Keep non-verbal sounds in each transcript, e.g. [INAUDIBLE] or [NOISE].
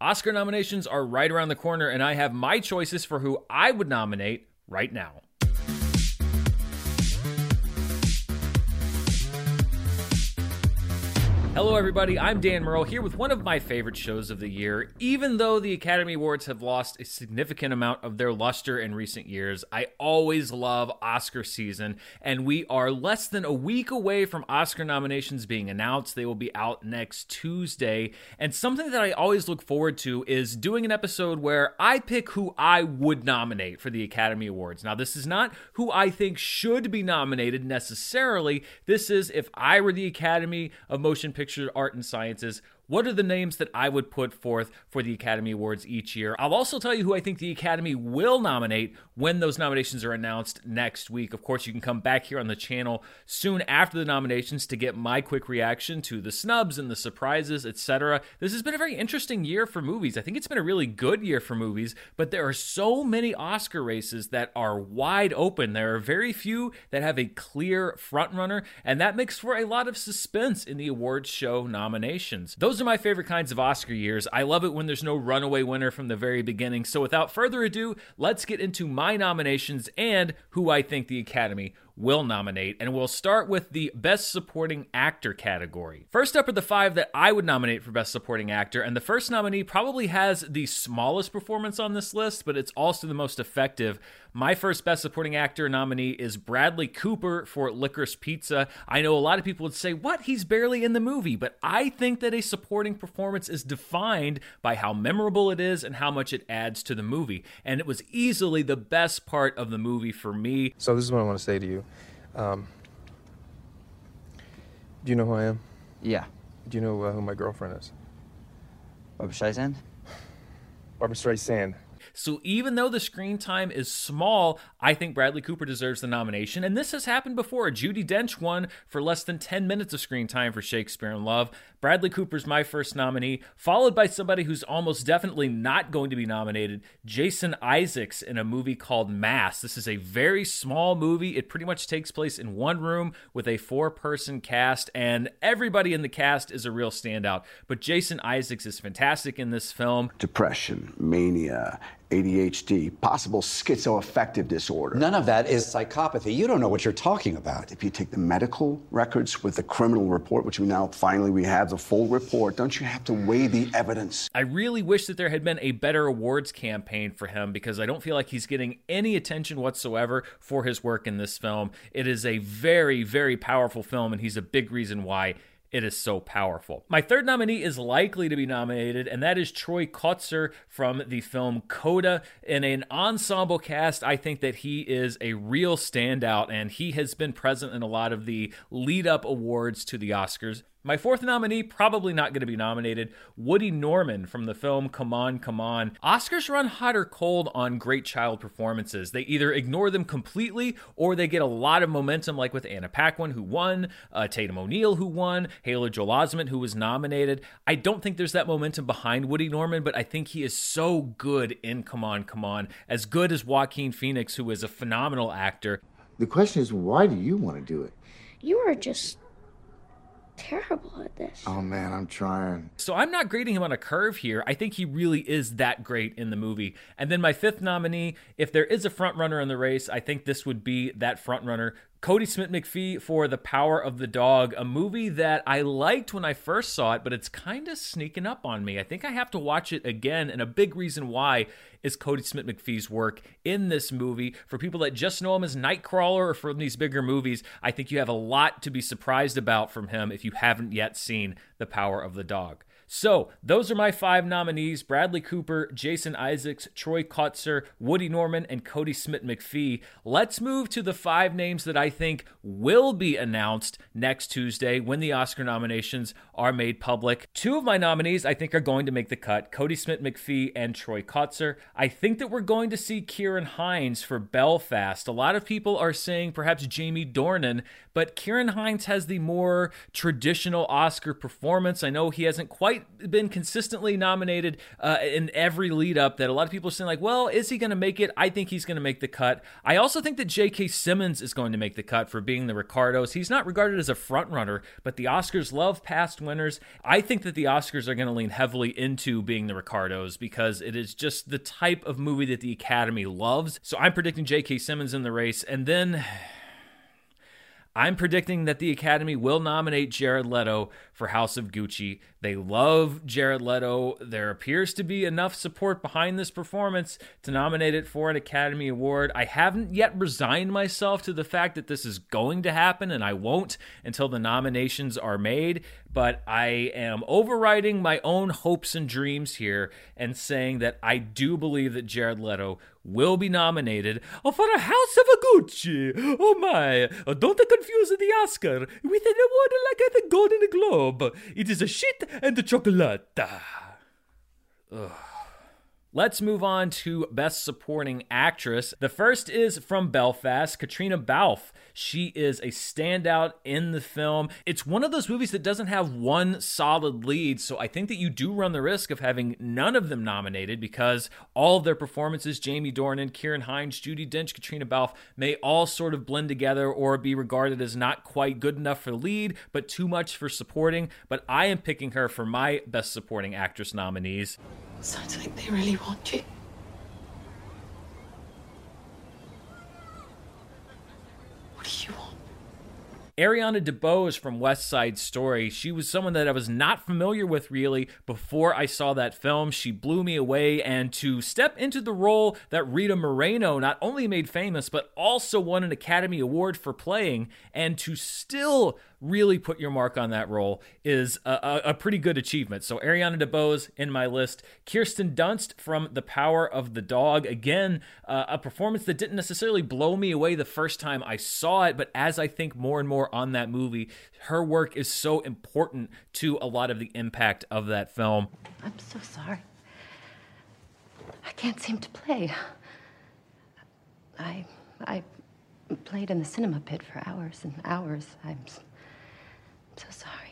Oscar nominations are right around the corner, and I have my choices for who I would nominate right now. Hello, everybody. I'm Dan Murrell here with one of my favorite shows of the year. Even though the Academy Awards have lost a significant amount of their luster in recent years, I always love Oscar season, and we are less than a week away from Oscar nominations being announced. They will be out next Tuesday. And something that I always look forward to is doing an episode where I pick who I would nominate for the Academy Awards. Now, this is not who I think should be nominated necessarily. This is if I were the Academy of Motion Picture Picture Art and Sciences what are the names that I would put forth for the Academy Awards each year? I'll also tell you who I think the Academy will nominate when those nominations are announced next week. Of course, you can come back here on the channel soon after the nominations to get my quick reaction to the snubs and the surprises, etc. This has been a very interesting year for movies. I think it's been a really good year for movies, but there are so many Oscar races that are wide open. There are very few that have a clear frontrunner, and that makes for a lot of suspense in the awards show nominations. Those those are my favorite kinds of Oscar years. I love it when there's no runaway winner from the very beginning. So without further ado, let's get into my nominations and who I think the Academy will nominate, and we'll start with the Best Supporting Actor category. First up are the five that I would nominate for Best Supporting Actor, and the first nominee probably has the smallest performance on this list, but it's also the most effective. My first Best Supporting Actor nominee is Bradley Cooper for Licorice Pizza. I know a lot of people would say, What? He's barely in the movie, but I think that a supporting performance is defined by how memorable it is and how much it adds to the movie. And it was easily the best part of the movie for me. So, this is what I want to say to you. Um, do you know who I am? Yeah. Do you know uh, who my girlfriend is? Barbra Streisand? Barbra Streisand. So even though the screen time is small, I think Bradley Cooper deserves the nomination. And this has happened before. Judi Dench won for less than 10 minutes of screen time for Shakespeare in Love. Bradley Cooper's my first nominee, followed by somebody who's almost definitely not going to be nominated, Jason Isaacs in a movie called Mass. This is a very small movie. It pretty much takes place in one room with a four person cast, and everybody in the cast is a real standout. But Jason Isaacs is fantastic in this film. Depression, mania, ADHD, possible schizoaffective disorder. None of that is psychopathy. You don't know what you're talking about. If you take the medical records with the criminal report, which we now finally we have the full report, don't you have to weigh the evidence? I really wish that there had been a better awards campaign for him because I don't feel like he's getting any attention whatsoever for his work in this film. It is a very, very powerful film, and he's a big reason why it is so powerful. My third nominee is likely to be nominated, and that is Troy Kotsur from the film Coda. In an ensemble cast, I think that he is a real standout, and he has been present in a lot of the lead up awards to the Oscars. My fourth nominee, probably not going to be nominated, Woody Norman from the film Come On, Come On. Oscars run hot or cold on great child performances. They either ignore them completely or they get a lot of momentum, like with Anna Paquin, who won, uh, Tatum O'Neal, who won, Haley Joel Osment, who was nominated. I don't think there's that momentum behind Woody Norman, but I think he is so good in Come On, Come On, as good as Joaquin Phoenix, who is a phenomenal actor. The question is, why do you want to do it? You are just terrible at this. Oh man, I'm trying. So I'm not grading him on a curve here. I think he really is that great in the movie. And then my fifth nominee, if there is a front runner in the race, I think this would be that front runner. Kodi Smit-McPhee for The Power of the Dog, a movie that I liked when I first saw it, but it's kind of sneaking up on me. I think I have to watch it again, and a big reason why is Kodi Smit-McPhee's work in this movie. For people that just know him as Nightcrawler or from these bigger movies, I think you have a lot to be surprised about from him if you haven't yet seen The Power of the Dog. So, those are my five nominees Bradley Cooper, Jason Isaacs, Troy Kotsur, Woody Norman, and Kodi Smit-McPhee. Let's move to the five names that I think will be announced next Tuesday when the Oscar nominations are made public. Two of my nominees I think are going to make the cut Kodi Smit-McPhee and Troy Kotsur. I think that we're going to see Ciarán Hinds for Belfast. A lot of people are saying perhaps Jamie Dornan, but Ciarán Hinds has the more traditional Oscar performance. I know he hasn't quite despite been consistently nominated uh, in every lead up, that a lot of people are saying like, well, is he going to make it? I think he's going to make the cut. I also think that J.K. Simmons is going to make the cut for being the Ricardos. He's not regarded as a front runner, but the Oscars love past winners. I think that the Oscars are going to lean heavily into being the Ricardos because it is just the type of movie that the Academy loves. So I'm predicting J.K. Simmons in the race, and then. [SIGHS] I'm predicting that the Academy will nominate Jared Leto for House of Gucci. They love Jared Leto. There appears to be enough support behind this performance to nominate it for an Academy Award. I haven't yet resigned myself to the fact that this is going to happen, and I won't until the nominations are made. But I am overriding my own hopes and dreams here and saying that I do believe that Jared Leto will be nominated for a House of Gucci. Oh my! Don't confuse the Oscar with an award like the Golden Globe. But it is a shit and a chocolate. Ugh. Let's move on to Best Supporting Actress. The first is from Belfast, Caitríona Balfe. She is a standout in the film. It's one of those movies that doesn't have one solid lead, so I think that you do run the risk of having none of them nominated because all of their performances, Jamie Dornan, Ciarán Hinds, Judi Dench, Caitríona Balfe, may all sort of blend together or be regarded as not quite good enough for lead, but too much for supporting. But I am picking her for my Best Supporting Actress nominees. Sounds like they really want you. What do you want? Ariana DeBose from West Side Story. She was someone that I was not familiar with really before I saw that film. She blew me away, and to step into the role that Rita Moreno not only made famous, but also won an Academy Award for playing, and to still really put your mark on that role is a, a, a, pretty good achievement. So Ariana DeBose in my list. Kirsten Dunst from The Power of the Dog. Again, uh, a performance that didn't necessarily blow me away the first time I saw it, but as I think more and more on that movie, her work is so important to a lot of the impact of that film. I'm so sorry. I can't seem to play. I I played in the cinema pit for hours and hours. I'm so sorry.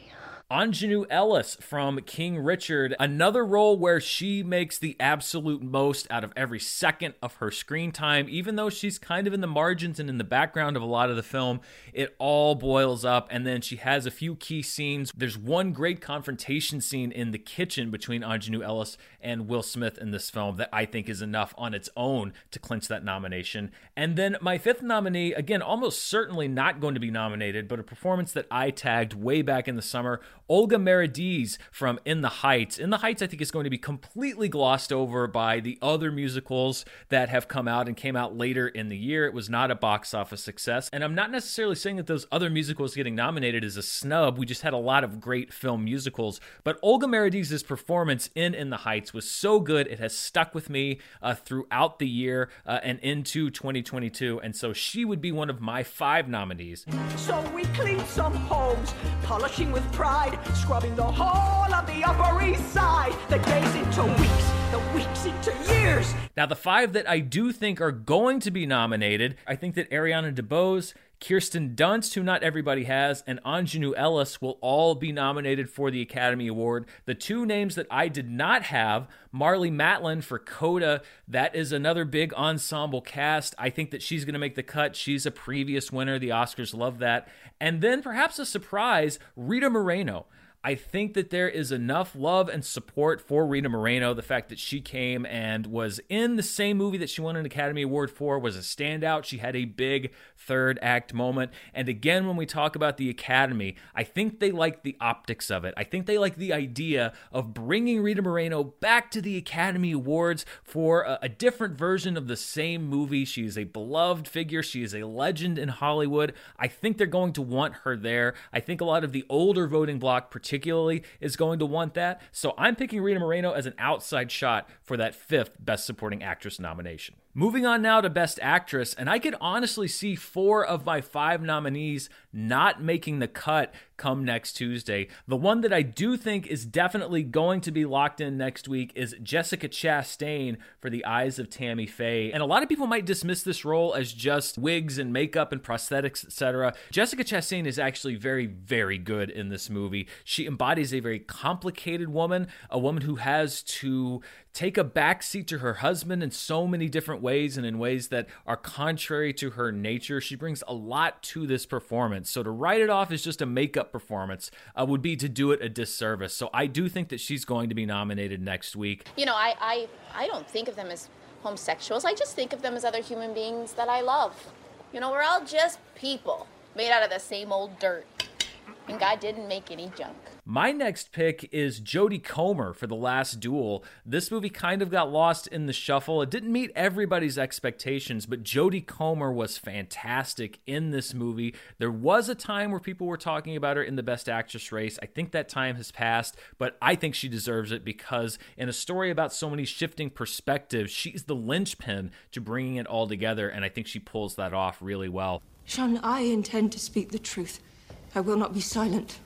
Aunjanue Ellis from King Richard, another role where she makes the absolute most out of every second of her screen time, even though she's kind of in the margins and in the background of a lot of the film. It all boils up, and then she has a few key scenes. There's one great confrontation scene in the kitchen between Aunjanue Ellis and Will Smith in this film that I think is enough on its own to clinch that nomination. And then my fifth nominee, again, almost certainly not going to be nominated, but a performance that I tagged way back in the summer Olga Merediz from In the Heights. In the Heights, I think, is going to be completely glossed over by the other musicals that have come out and came out later in the year. It was not a box office success. And I'm not necessarily saying that those other musicals getting nominated is a snub. We just had a lot of great film musicals. But Olga Merediz's performance in In the Heights was so good, it has stuck with me uh, throughout the year uh, and into 2022. And so she would be one of my five nominees. So we cleaned some homes, polishing with pride scrubbing the whole of the Upper East Side. The days into weeks, the weeks into years. Now, the five that I do think are going to be nominated, I think that Ariana DeBose, Kirsten Dunst, who not everybody has, and Aunjanue Ellis will all be nominated for the Academy Award. The two names that I did not have, Marlee Matlin for Coda, that is another big ensemble cast. I think that she's going to make the cut. She's a previous winner. The Oscars love that. And then perhaps a surprise, Rita Moreno. I think that there is enough love and support for Rita Moreno. The fact that she came and was in the same movie that she won an Academy Award for was a standout. She had a big third act moment. And again, when we talk about the Academy, I think they like the optics of it. I think they like the idea of bringing Rita Moreno back to the Academy Awards for a, a different version of the same movie. She is a beloved figure, she is a legend in Hollywood. I think they're going to want her there. I think a lot of the older voting bloc, particularly particularly is going to want that. So I'm picking Rita Moreno as an outside shot for that fifth Best Supporting Actress nomination. Moving on now to Best Actress, and I could honestly see four of my five nominees not making the cut come next Tuesday. The one that I do think is definitely going to be locked in next week is Jessica Chastain for The Eyes of Tammy Faye. And a lot of people might dismiss this role as just wigs and makeup and prosthetics, etc. Jessica Chastain is actually very, very good in this movie. She embodies a very complicated woman, a woman who has to take a backseat to her husband in so many different ways and in ways that are contrary to her nature. She brings a lot to this performance. So to write it off as just a makeup performance uh, would be to do it a disservice. So I do think that she's going to be nominated next week. You know, I, I, I don't think of them as homosexuals. I just think of them as other human beings that I love. You know, we're all just people made out of the same old dirt. And God didn't make any junk. My next pick is Jodie Comer for The Last Duel. This movie kind of got lost in the shuffle. It didn't meet everybody's expectations, but Jodie Comer was fantastic in this movie. There was a time where people were talking about her in the Best Actress race. I think that time has passed, but I think she deserves it because in a story about so many shifting perspectives, she's the linchpin to bringing it all together, and I think she pulls that off really well. Sean, I intend to speak the truth. I will not be silent.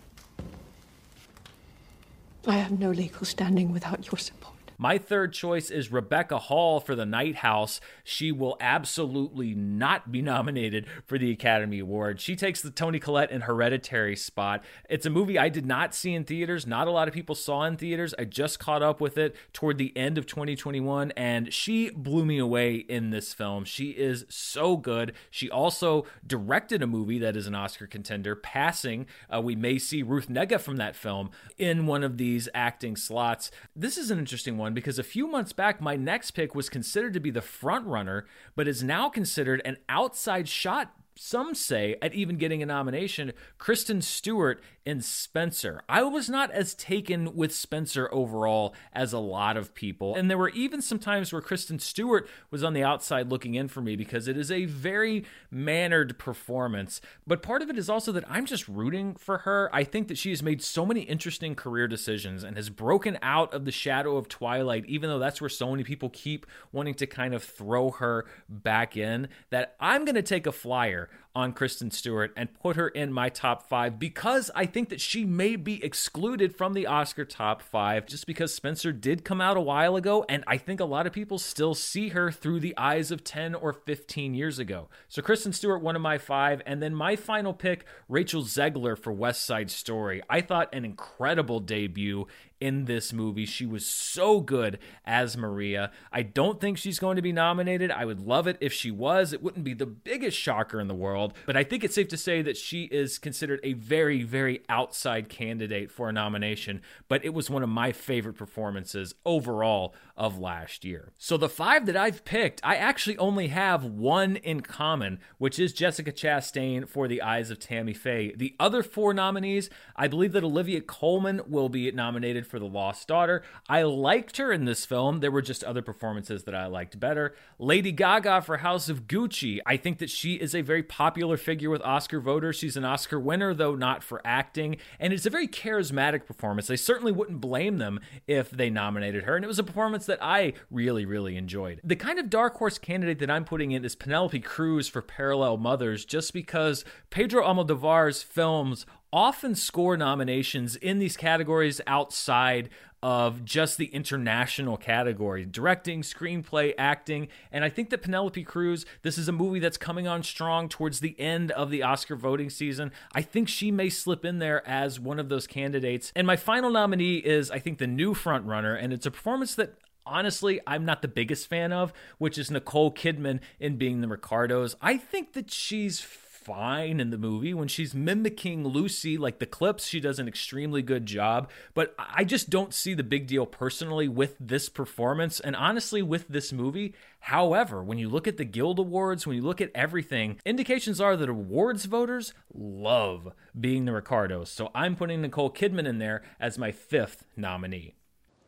I have no legal standing without your support. My third choice is Rebecca Hall for The Night House. She will absolutely not be [LAUGHS] nominated for the Academy Award. She takes the Toni Collette and Hereditary spot. It's a movie I did not see in theaters. Not a lot of people saw in theaters. I just caught up with it toward the end of 2021, and she blew me away in this film. She is so good. She also directed a movie that is an Oscar contender, Passing. Uh, we may see Ruth Negga from that film in one of these acting slots. This is an interesting one because a few months back, my next pick was considered to be the front runner, but is now considered an outside shot some say, at even getting a nomination, Kristen Stewart and Spencer. I was not as taken with Spencer overall as a lot of people. And there were even some times where Kristen Stewart was on the outside looking in for me because it is a very mannered performance. But part of it is also that I'm just rooting for her. I think that she has made so many interesting career decisions and has broken out of the shadow of Twilight, even though that's where so many people keep wanting to kind of throw her back in, that I'm going to take a flyer on Kristen Stewart and put her in my top five because I think that she may be excluded from the Oscar top five just because Spencer did come out a while ago. And I think a lot of people still see her through the eyes of 10 or 15 years ago. So Kristen Stewart, one of my five. And then my final pick, Rachel Zegler for West Side Story. I thought an incredible debut in this movie. She was so good as Maria. I don't think she's going to be nominated. I would love it if she was. It wouldn't be the biggest shocker in the world, but I think it's safe to say that she is considered a very, very outside candidate for a nomination. But it was one of my favorite performances overall of last year. So the five that I've picked, I actually only have one in common, which is Jessica Chastain for The Eyes of Tammy Faye. The other four nominees, I believe that Olivia Colman will be nominated for The Lost Daughter. I liked her in this film. There were just other performances that I liked better. Lady Gaga for House of Gucci. I think that she is a very popular figure with Oscar voters. She's an Oscar winner, though not for acting. And it's a very charismatic performance. I certainly wouldn't blame them if they nominated her. And it was a performance that I really, really enjoyed. The kind of dark horse candidate that I'm putting in is Penelope Cruz for Parallel Mothers, just because Pedro Almodovar's films often score nominations in these categories outside of just the international category directing, screenplay, acting. And I think that Penelope Cruz, this is a movie that's coming on strong towards the end of the Oscar voting season. I think she may slip in there as one of those candidates. And my final nominee is, I think, the new frontrunner, and it's a performance that honestly I'm not the biggest fan of, which is Nicole Kidman in Being the Ricardos. I think that she's fine in the movie. When she's mimicking Lucy like the clips she does an extremely good job. But I just don't see the big deal personally with this performance and honestly with this movie. However when you look at the guild awards when you look at everything indications are that awards voters love being the Ricardos. So I'm putting Nicole Kidman in there as my fifth nominee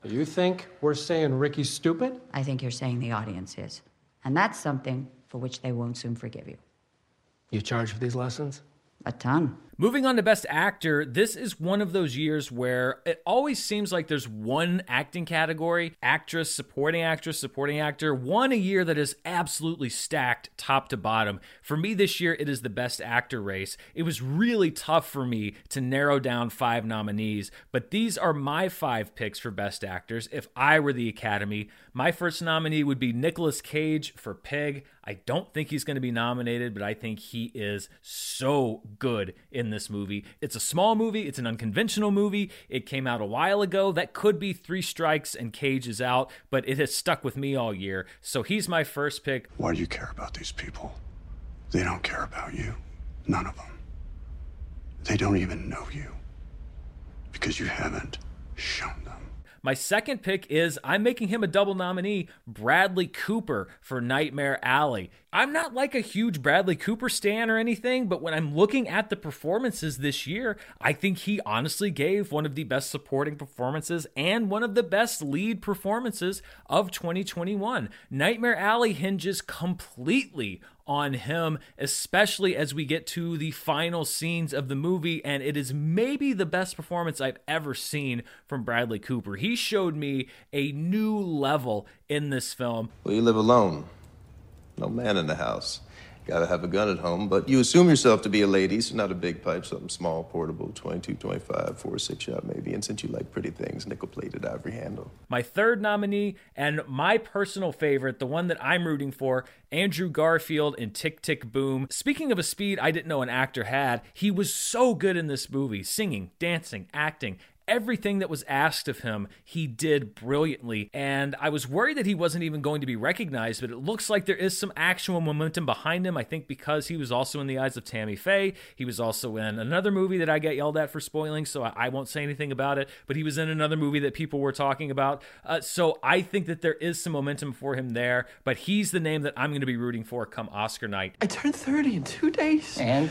you think we're saying Ricky's stupid? I think you're saying the audience is. And that's something for which they won't soon forgive you. You charge for these lessons? A ton. Moving on to Best Actor, this is one of those years where it always seems like there's one acting category actress, supporting actress, supporting actor, one a year that is absolutely stacked top to bottom. For me this year, it is the Best Actor race. It was really tough for me to narrow down five nominees, but these are my five picks for Best Actors. If I were the Academy, my first nominee would be Nicolas Cage for Pig. I don't think he's going to be nominated, but I think he is so good in this movie. It's a small movie, it's an unconventional movie. It came out a while ago. That could be three strikes and Cage is out, but it has stuck with me all year. So he's my first pick. Why do you care about these people? They don't care about you. None of them. They don't even know you because you haven't shown them. My second pick is I'm making him a double nominee, Bradley Cooper for Nightmare Alley. I'm not like a huge Bradley Cooper stan or anything, but when I'm looking at the performances this year, I think he honestly gave one of the best supporting performances and one of the best lead performances of 2021. Nightmare Alley hinges completely on him, especially as we get to the final scenes of the movie. And it is maybe the best performance I've ever seen from Bradley Cooper. He showed me a new level in this film. Well, you live alone. No man in the house. Gotta have a gun at home, but you assume yourself to be a lady, so not a big pipe, something small, portable, 22, 25, 4 6 shot maybe. And since you like pretty things, nickel plated ivory handle. My third nominee, and my personal favorite, the one that I'm rooting for, Andrew Garfield in Tick Tick Boom. Speaking of a speed I didn't know an actor had, he was so good in this movie singing, dancing, acting everything that was asked of him, he did brilliantly. And I was worried that he wasn't even going to be recognized, but it looks like there is some actual momentum behind him. I think because he was also in the eyes of Tammy Faye. He was also in another movie that I get yelled at for spoiling, so I, won't say anything about it. But he was in another movie that people were talking about. Uh, so I think that there is some momentum for him there. But he's the name that I'm going to be rooting for come Oscar night. I turned 30 in two days. And?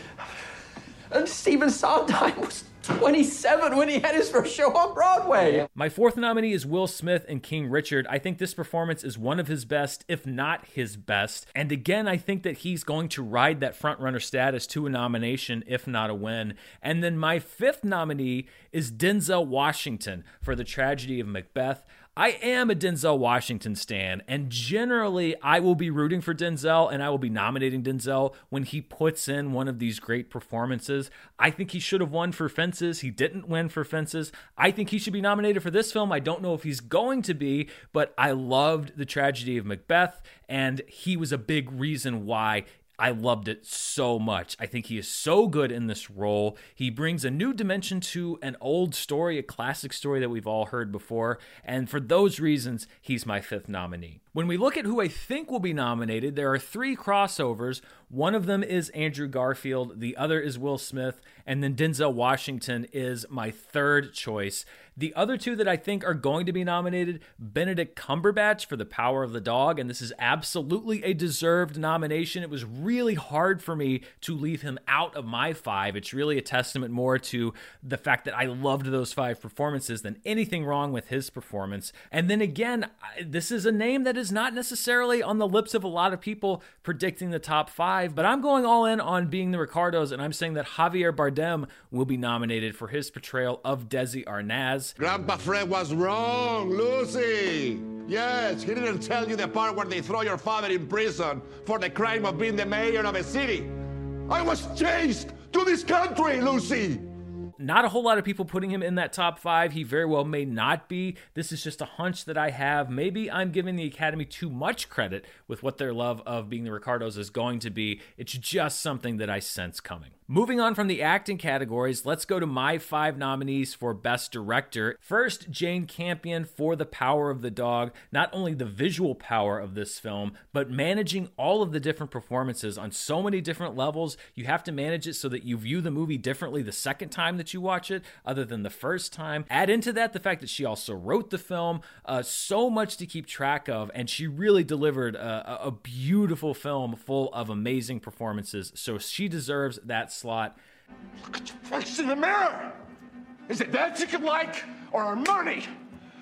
And Stephen Sondheim was 27 when he had his first show on Broadway. My fourth nominee is Will Smith in King Richard. I think this performance is one of his best, if not his best. And again, I think that he's going to ride that frontrunner status to a nomination, if not a win. And then my fifth nominee is Denzel Washington for The Tragedy of Macbeth. I am a Denzel Washington stan, and generally I will be rooting for Denzel and I will be nominating Denzel when he puts in one of these great performances. I think he should have won for Fences. He didn't win for Fences. I think he should be nominated for this film. I don't know if he's going to be, but I loved the tragedy of Macbeth, and he was a big reason why I loved it so much. I think he is so good in this role. He brings a new dimension to an old story, a classic story that we've all heard before. And for those reasons, he's my fifth nominee. When we look at who I think will be nominated, there are three crossovers. One of them is Andrew Garfield, the other is Will Smith, and then Denzel Washington is my third choice. The other two that I think are going to be nominated Benedict Cumberbatch for The Power of the Dog, and this is absolutely a deserved nomination. It was really hard for me to leave him out of my five. It's really a testament more to the fact that I loved those five performances than anything wrong with his performance. And then again, this is a name that is not necessarily on the lips of a lot of people predicting the top five, but I'm going all in on being the Ricardos, and I'm saying that Javier Bardem will be nominated for his portrayal of Desi Arnaz. Grandpa Fred was wrong, Lucy. Yes, he didn't tell you the part where they throw your father in prison for the crime of being the mayor of a city. I was chased to this country, Lucy. Not a whole lot of people putting him in that top five. He very well may not be. This is just a hunch that I have. Maybe I'm giving the Academy too much credit with what their love of being the Ricardos is going to be. It's just something that I sense coming. Moving on from the acting categories, let's go to my five nominees for Best Director. First, Jane Campion for The Power of the Dog. Not only the visual power of this film, but managing all of the different performances on so many different levels. You have to manage it so that you view the movie differently the second time that you watch it, other than the first time. Add into that the fact that she also wrote the film, uh, so much to keep track of, and she really delivered a, a beautiful film full of amazing performances. So she deserves that slot. Look at your face in the mirror. Is it that you can like or our money?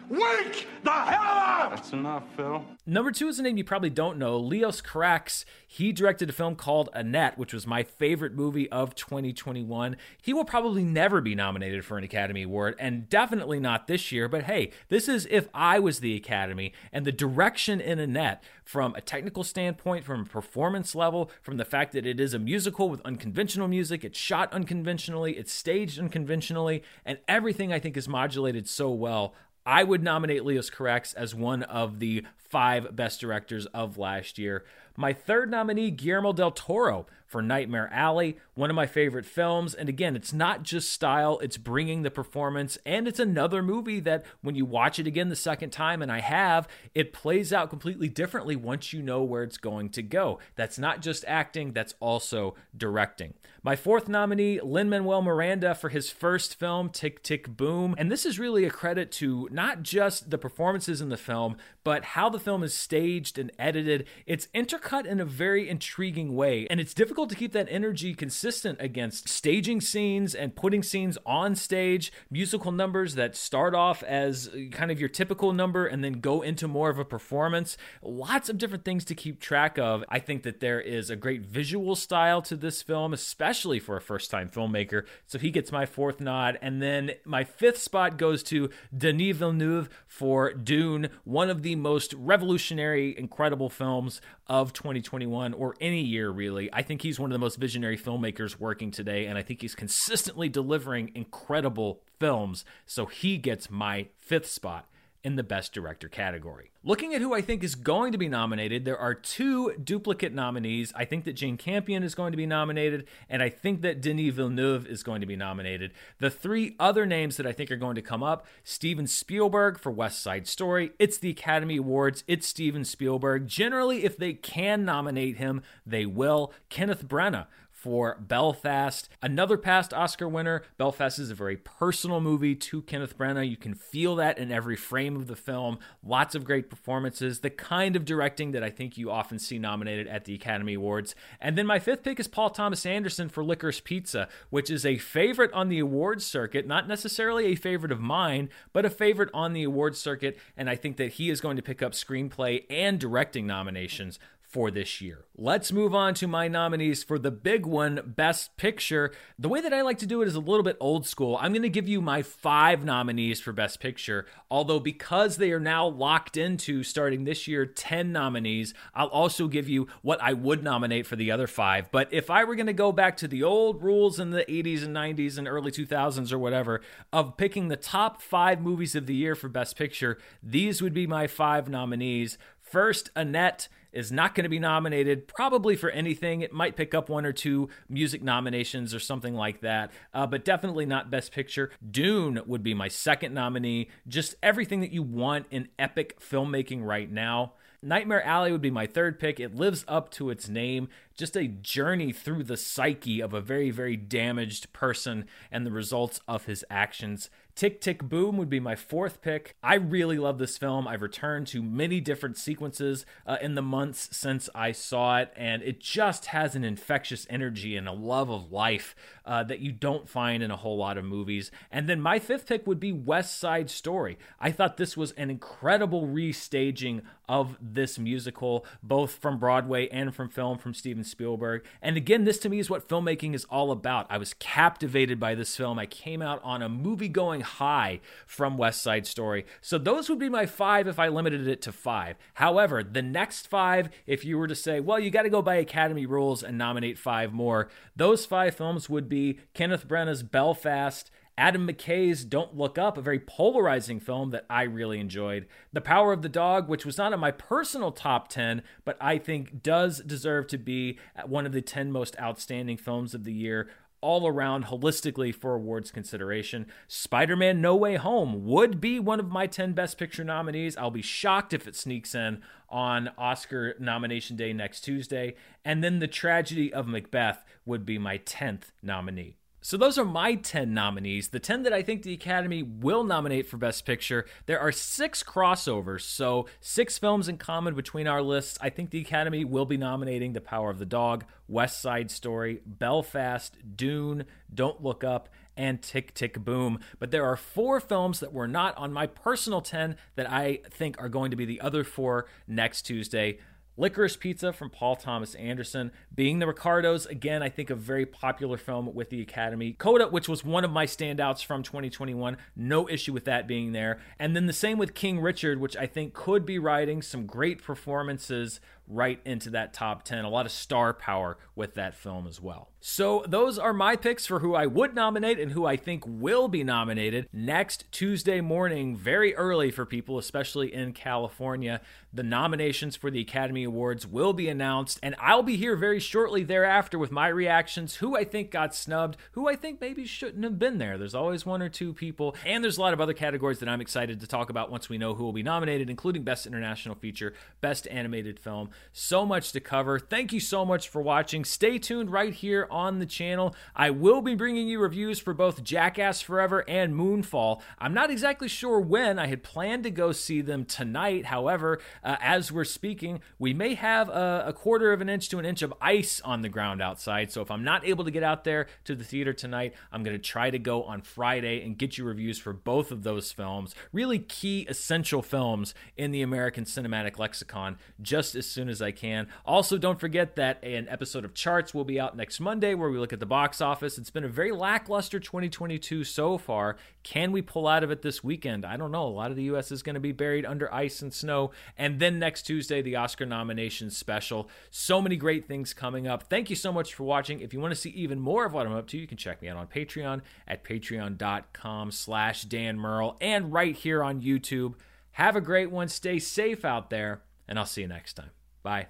Wake the hell up! That's enough, Phil. Number two is a name you probably don't know, Leos Carax. He directed a film called Annette, which was my favorite movie of 2021. He will probably never be nominated for an Academy Award, and definitely not this year. But hey, this is if I was the Academy, and the direction in Annette, from a technical standpoint, from a performance level, from the fact that it is a musical with unconventional music, it's shot unconventionally, it's staged unconventionally, and everything I think is modulated so well. I would nominate Leos Carax as one of the five best directors of last year. My third nominee, Guillermo del Toro for Nightmare Alley, one of my favorite films. And again, it's not just style, it's bringing the performance. And it's another movie that when you watch it again the second time, and I have, it plays out completely differently once you know where it's going to go. That's not just acting, that's also directing. My fourth nominee, Lin Manuel Miranda, for his first film, Tick Tick Boom. And this is really a credit to not just the performances in the film, but how the film is staged and edited. It's intercut in a very intriguing way, and it's difficult to keep that energy consistent against staging scenes and putting scenes on stage, musical numbers that start off as kind of your typical number and then go into more of a performance. Lots of different things to keep track of. I think that there is a great visual style to this film, especially for a first time filmmaker. So he gets my fourth nod. And then my fifth spot goes to Denis Villeneuve for Dune, one of the most revolutionary, incredible films of 2021 or any year, really. I think he's one of the most visionary filmmakers working today, and I think he's consistently delivering incredible films. So he gets my fifth spot in the Best Director category. Looking at who I think is going to be nominated, there are two duplicate nominees. I think that Jane Campion is going to be nominated, and I think that Denis Villeneuve is going to be nominated. The three other names that I think are going to come up Steven Spielberg for West Side Story. It's the Academy Awards, it's Steven Spielberg. Generally, if they can nominate him, they will. Kenneth Branagh for Belfast, another past Oscar winner. Belfast is a very personal movie to Kenneth Branagh. You can feel that in every frame of the film. Lots of great performances, the kind of directing that I think you often see nominated at the Academy Awards. And then my fifth pick is Paul Thomas Anderson for Licorice Pizza, which is a favorite on the awards circuit, not necessarily a favorite of mine, but a favorite on the awards circuit. And I think that he is going to pick up screenplay and directing nominations for this year. Let's move on to my nominees for the big one, Best Picture. The way that I like to do it is a little bit old school. I'm going to give you my five nominees for Best Picture, although because they are now locked into starting this year 10 nominees, I'll also give you what I would nominate for the other five. But if I were going to go back to the old rules in the 80s and 90s and early 2000s or whatever of picking the top five movies of the year for Best Picture, these would be my five nominees. First, Annette is not going to be nominated probably for anything. It might pick up one or two music nominations or something like that, uh, but definitely not Best Picture. Dune would be my second nominee. Just everything that you want in epic filmmaking right now. Nightmare Alley would be my third pick. It lives up to its name. Just a journey through the psyche of a very, very damaged person and the results of his actions. Tick Tick Boom would be my fourth pick. I really love this film. I've returned to many different sequences uh, in the months since I saw it, and it just has an infectious energy and a love of life uh, that you don't find in a whole lot of movies. And then my fifth pick would be West Side Story. I thought this was an incredible restaging of this musical, both from Broadway and from film from Steven Spielberg. And again, this to me is what filmmaking is all about. I was captivated by this film. I came out on a movie going high from West Side Story. So those would be my five if I limited it to five. However, the next five, if you were to say, well, you got to go by Academy rules and nominate five more, those five films would be Kenneth Branagh's Belfast. Adam McKay's Don't Look Up, a very polarizing film that I really enjoyed. The Power of the Dog, which was not in my personal top 10, but I think does deserve to be one of the 10 most outstanding films of the year all around holistically for awards consideration. Spider Man No Way Home would be one of my 10 Best Picture nominees. I'll be shocked if it sneaks in on Oscar nomination day next Tuesday. And then The Tragedy of Macbeth would be my 10th nominee. So those are my 10 nominees. The 10 that I think the Academy will nominate for Best Picture. There are six crossovers, so six films in common between our lists. I think the Academy will be nominating The Power of the Dog, West Side Story, Belfast, Dune, Don't Look Up, and Tick Tick Boom. But there are four films that were not on my personal 10 that I think are going to be the other four next Tuesday. Licorice Pizza from Paul Thomas Anderson. Being the Ricardos, again, I think a very popular film with the Academy. Coda, which was one of my standouts from 2021, no issue with that being there. And then the same with King Richard, which I think could be riding some great performances right into that top 10. A lot of star power with that film as well. So, those are my picks for who I would nominate and who I think will be nominated next Tuesday morning, very early for people, especially in California. The nominations for the Academy Awards will be announced, and I'll be here very shortly thereafter with my reactions who I think got snubbed, who I think maybe shouldn't have been there. There's always one or two people, and there's a lot of other categories that I'm excited to talk about once we know who will be nominated, including Best International Feature, Best Animated Film. So much to cover. Thank you so much for watching. Stay tuned right here on the channel. I will be bringing you reviews for both Jackass Forever and Moonfall. I'm not exactly sure when. I had planned to go see them tonight. However, uh, as we're speaking, we may have a, a quarter of an inch to an inch of ice on the ground outside. So if I'm not able to get out there to the theater tonight, I'm going to try to go on Friday and get you reviews for both of those films. Really key, essential films in the American cinematic lexicon just as soon as I can. Also, don't forget that an episode of Charts will be out next Monday where we look at the box office. It's been a very lackluster 2022 so far. Can we pull out of it this weekend? I don't know. A lot of the U.S. is going to be buried under ice and snow. And then next Tuesday, the Oscar nominations special. So many great things coming up. Thank you so much for watching. If you want to see even more of what I'm up to, you can check me out on Patreon at patreon.com slash Dan Murrell and right here on YouTube. Have a great one. Stay safe out there, and I'll see you next time. Bye.